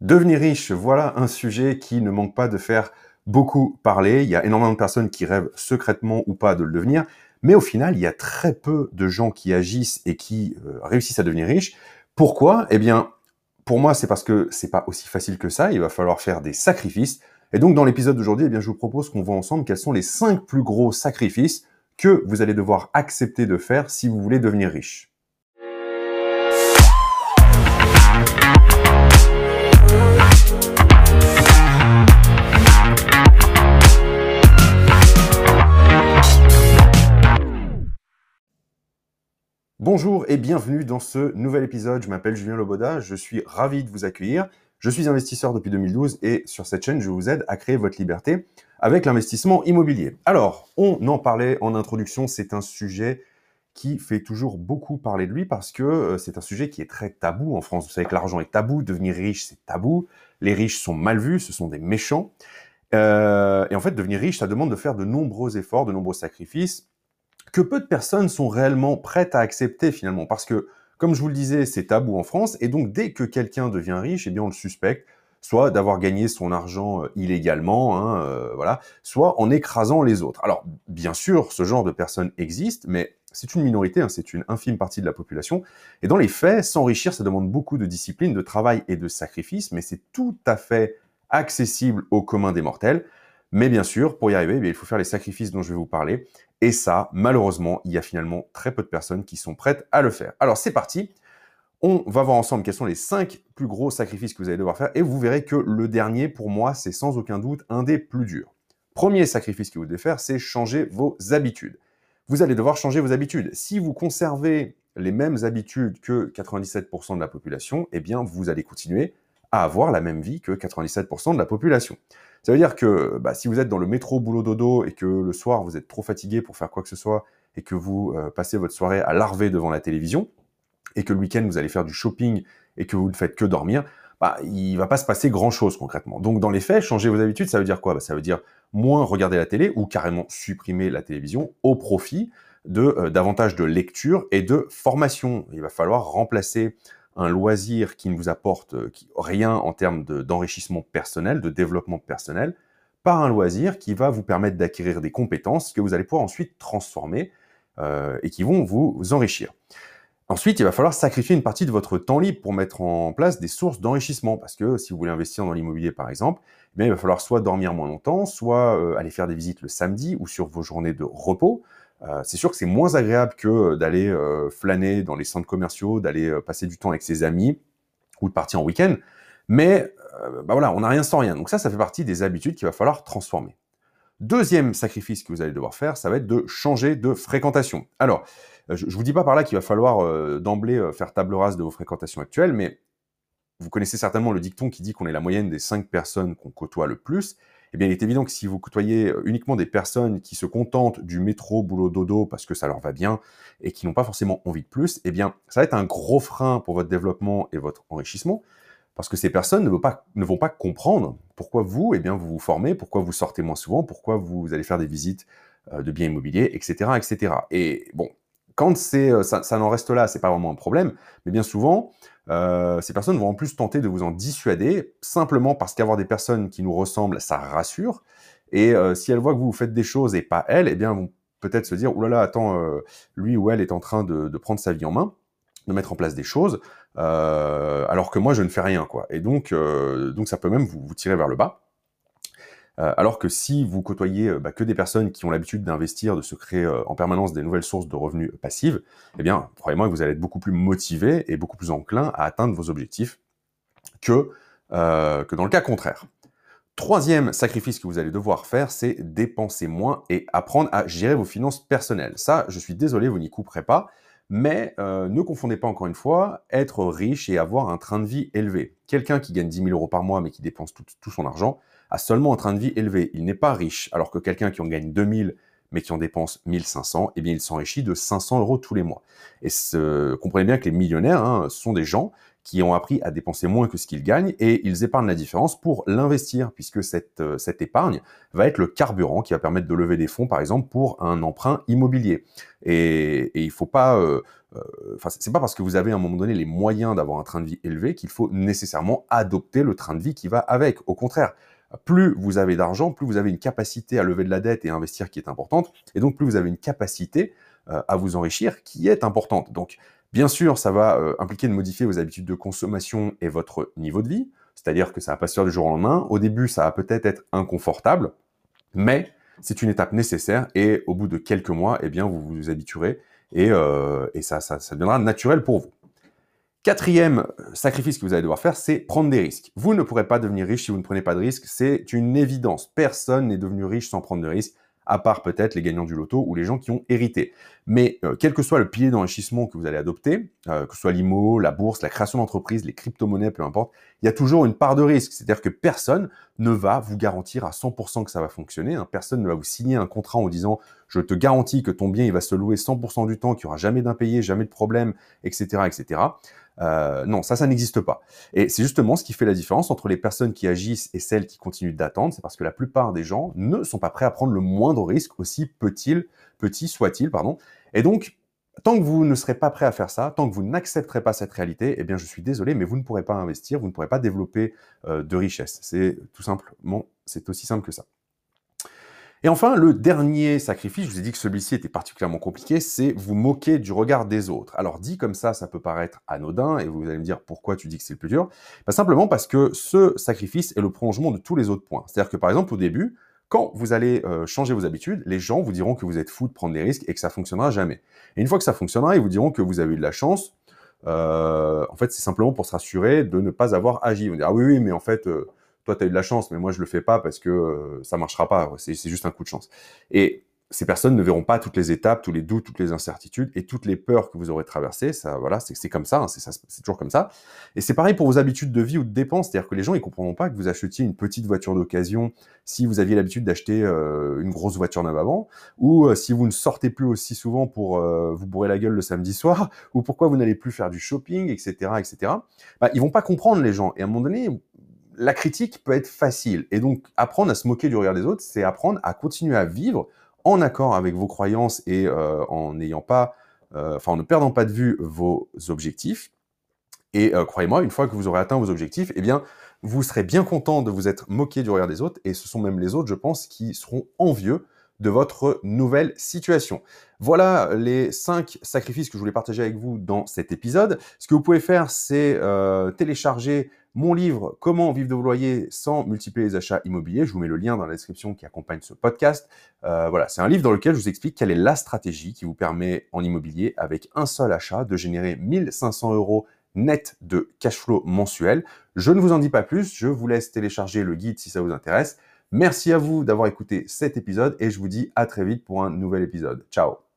Devenir riche, voilà un sujet qui ne manque pas de faire beaucoup parler. Il y a énormément de personnes qui rêvent secrètement ou pas de le devenir. Mais au final, il y a très peu de gens qui agissent et qui euh, réussissent à devenir riches. Pourquoi? Eh bien, pour moi, c'est parce que c'est pas aussi facile que ça. Il va falloir faire des sacrifices. Et donc, dans l'épisode d'aujourd'hui, eh bien, je vous propose qu'on voit ensemble quels sont les cinq plus gros sacrifices que vous allez devoir accepter de faire si vous voulez devenir riche. Bonjour et bienvenue dans ce nouvel épisode. Je m'appelle Julien Loboda, je suis ravi de vous accueillir. Je suis investisseur depuis 2012 et sur cette chaîne, je vous aide à créer votre liberté avec l'investissement immobilier. Alors, on en parlait en introduction, c'est un sujet qui fait toujours beaucoup parler de lui parce que euh, c'est un sujet qui est très tabou en France. Vous savez que l'argent est tabou, devenir riche c'est tabou, les riches sont mal vus, ce sont des méchants. Euh, et en fait, devenir riche, ça demande de faire de nombreux efforts, de nombreux sacrifices que peu de personnes sont réellement prêtes à accepter finalement. Parce que, comme je vous le disais, c'est tabou en France, et donc dès que quelqu'un devient riche, eh bien on le suspecte, soit d'avoir gagné son argent euh, illégalement, hein, euh, voilà, soit en écrasant les autres. Alors, bien sûr, ce genre de personnes existe, mais c'est une minorité, hein, c'est une infime partie de la population. Et dans les faits, s'enrichir, ça demande beaucoup de discipline, de travail et de sacrifice, mais c'est tout à fait accessible au commun des mortels. Mais bien sûr, pour y arriver, eh il faut faire les sacrifices dont je vais vous parler. Et ça, malheureusement, il y a finalement très peu de personnes qui sont prêtes à le faire. Alors c'est parti. On va voir ensemble quels sont les cinq plus gros sacrifices que vous allez devoir faire. Et vous verrez que le dernier, pour moi, c'est sans aucun doute un des plus durs. Premier sacrifice que vous devez faire, c'est changer vos habitudes. Vous allez devoir changer vos habitudes. Si vous conservez les mêmes habitudes que 97% de la population, eh bien, vous allez continuer à avoir la même vie que 97% de la population. Ça veut dire que bah, si vous êtes dans le métro boulot dodo et que le soir vous êtes trop fatigué pour faire quoi que ce soit et que vous euh, passez votre soirée à larver devant la télévision et que le week-end vous allez faire du shopping et que vous ne faites que dormir, bah, il va pas se passer grand chose concrètement. Donc dans les faits, changer vos habitudes, ça veut dire quoi? Bah, Ça veut dire moins regarder la télé ou carrément supprimer la télévision au profit de euh, davantage de lecture et de formation. Il va falloir remplacer un loisir qui ne vous apporte euh, rien en termes d'enrichissement personnel, de développement personnel, par un loisir qui va vous permettre d'acquérir des compétences que vous allez pouvoir ensuite transformer euh, et qui vont vous, enrichir. Ensuite, il va falloir sacrifier une partie de votre temps libre pour mettre en place des sources d'enrichissement. Parce que si vous voulez investir dans l'immobilier, par exemple, eh il va falloir soit dormir moins longtemps, soit euh, aller faire des visites le samedi ou sur vos journées de repos. Euh, c'est sûr que c'est moins agréable que euh, d'aller euh, flâner dans les centres commerciaux, d'aller passer du temps avec ses amis ou de partir en week-end. Mais bah voilà, on n'a rien sans rien. Donc ça, ça fait partie des habitudes qu'il va falloir transformer. Deuxième sacrifice que vous allez devoir faire, ça va être de changer de fréquentation. Alors, je ne vous dis pas par là qu'il va falloir d'emblée faire table rase de vos fréquentations actuelles, mais vous connaissez certainement le dicton qui dit qu'on est la moyenne des cinq personnes qu'on côtoie le plus eh bien, il est évident que si vous côtoyez euh, uniquement des personnes qui se contentent du métro, boulot, dodo, parce que ça leur va bien, et qui n'ont pas forcément envie de plus, eh bien, ça va être un gros frein pour votre développement et votre enrichissement, parce que ces personnes ne vont pas, ne vont pas comprendre pourquoi vous, eh bien, vous vous formez, pourquoi vous sortez moins souvent, pourquoi vous allez faire des visites euh, de biens immobiliers, etc., etc. Et bon, quand euh, ça, ça n'en reste là, c'est pas vraiment un problème, mais bien souvent, euh, ces personnes vont en plus tenter de vous en dissuader, simplement parce qu'avoir des personnes qui nous ressemblent, ça rassure. Et euh, si elles voient que vous faites des choses et pas elles, eh bien, vont peut-être se dire, oulala, attends, euh, lui ou elle est en train de, de, prendre sa vie en main, de mettre en place des choses, alors que moi, je ne fais rien, quoi. Et donc, donc ça peut même vous, vous tirer vers le bas. Euh, alors que si vous côtoyez euh, bah, que des personnes qui ont l'habitude d'investir, de se créer euh, en permanence des nouvelles sources de revenus passives, eh bien, croyez-moi vous allez être beaucoup plus motivé et beaucoup plus enclin à atteindre vos objectifs que, que dans le cas contraire. Troisième sacrifice que vous allez devoir faire, c'est dépenser moins et apprendre à gérer vos finances personnelles. Ça, je suis désolé, vous n'y couperez pas, mais ne confondez pas encore une fois être riche et avoir un train de vie élevé. Quelqu'un qui gagne 10 000 euros par mois mais qui dépense tout son argent, a seulement un train de vie élevé. Il n'est pas riche, alors que quelqu'un qui en gagne 2000 mais qui en dépense 1500, eh bien, il s'enrichit de 500 euros tous les mois. Et ce, comprenez bien que les millionnaires hein, sont des gens qui ont appris à dépenser moins que ce qu'ils gagnent et ils épargnent la différence pour l'investir, puisque cette, euh, cette épargne va être le carburant qui va permettre de lever des fonds, par exemple, pour un emprunt immobilier. Et, et il faut pas... Euh, euh, enfin, c'est pas parce que vous avez à un moment donné les moyens d'avoir un train de vie élevé qu'il faut nécessairement adopter le train de vie qui va avec. Au contraire, plus vous avez d'argent, plus vous avez une capacité à lever de la dette et à investir qui est importante, et donc plus vous avez une capacité à vous enrichir qui est importante. Donc Bien sûr, ça va euh, impliquer de modifier vos habitudes de consommation et votre niveau de vie, c'est-à-dire que ça va pas se faire du jour au lendemain. Au début, ça va peut-être être inconfortable, mais c'est une étape nécessaire et au bout de quelques mois, eh bien, vous vous habituerez et, euh, ça, ça, ça deviendra naturel pour vous. Quatrième sacrifice que vous allez devoir faire, c'est prendre des risques. Vous ne pourrez pas devenir riche si vous ne prenez pas de risques, c'est une évidence. Personne n'est devenu riche sans prendre de risques à part peut-être les gagnants du loto ou les gens qui ont hérité. Mais euh, quel que soit le pilier d'enrichissement que vous allez adopter, euh, que ce soit l'IMO, la bourse, la création d'entreprise, les crypto-monnaies, peu importe, il y a toujours une part de risque. C'est-à-dire que personne ne va vous garantir à 100% que ça va fonctionner. Hein. Personne ne va vous signer un contrat en disant je te garantis que ton bien il va se louer 100% du temps, qu'il n'y aura jamais d'impayé, jamais de problème, etc., etc. Euh, non, ça, ça n'existe pas. Et c'est justement ce qui fait la différence entre les personnes qui agissent et celles qui continuent d'attendre. C'est parce que la plupart des gens ne sont pas prêts à prendre le moindre risque, aussi petit, petit soit-il, pardon. Et donc, tant que vous ne serez pas prêt à faire ça, tant que vous n'accepterez pas cette réalité, eh bien, je suis désolé, mais vous ne pourrez pas investir, vous ne pourrez pas développer euh, de richesse. C'est tout simplement, c'est aussi simple que ça. Et enfin, le dernier sacrifice, je vous ai dit que celui-ci était particulièrement compliqué, c'est vous moquer du regard des autres. Alors dit comme ça, ça peut paraître anodin, et vous allez me dire pourquoi tu dis que c'est le plus dur ben, Simplement parce que ce sacrifice est le prolongement de tous les autres points. C'est-à-dire que par exemple, au début, quand vous allez euh, changer vos habitudes, les gens vous diront que vous êtes fou de prendre des risques et que ça fonctionnera jamais. Et une fois que ça fonctionnera, ils vous diront que vous avez eu de la chance. Euh, en fait, c'est simplement pour se rassurer de ne pas avoir agi. Vont dire ah oui oui, mais en fait euh, toi, tu as eu de la chance, mais moi, je le fais pas parce que euh, ça marchera pas. C'est juste un coup de chance. Et ces personnes ne verront pas toutes les étapes, tous les doutes, toutes les incertitudes et toutes les peurs que vous aurez traversées. Ça, voilà, c'est comme ça, hein, c'est toujours comme ça. Et c'est pareil pour vos habitudes de vie ou de dépenses, c'est-à-dire que les gens ils comprendront pas que vous achetiez une petite voiture d'occasion si vous aviez l'habitude d'acheter euh, une grosse voiture neuve avant, ou euh, si vous ne sortez plus aussi souvent pour vous bourrer la gueule le samedi soir, ou pourquoi vous n'allez plus faire du shopping, etc., etc. Bah, ils vont pas comprendre les gens. Et à un moment donné, la critique peut être facile. Et donc, apprendre à se moquer du regard des autres, c'est apprendre à continuer à vivre en accord avec vos croyances et euh, en n'ayant pas, euh, en ne perdant pas de vue vos objectifs. Et euh, croyez-moi, une fois que vous aurez atteint vos objectifs, eh bien, vous serez bien content de vous être moqué du regard des autres. Et ce sont même les autres, je pense, qui seront envieux de votre nouvelle situation. Voilà les cinq sacrifices que je voulais partager avec vous dans cet épisode. Ce que vous pouvez faire, c'est télécharger mon livre Comment vivre de vos loyers sans multiplier les achats immobiliers. Je vous mets le lien dans la description qui accompagne ce podcast. Euh, voilà, c'est un livre dans lequel je vous explique quelle est la stratégie qui vous permet en immobilier, avec un seul achat, de générer 1500 euros net de cash flow mensuel. Je ne vous en dis pas plus, je vous laisse télécharger le guide si ça vous intéresse. Merci à vous d'avoir écouté cet épisode et je vous dis à très vite pour un nouvel épisode. Ciao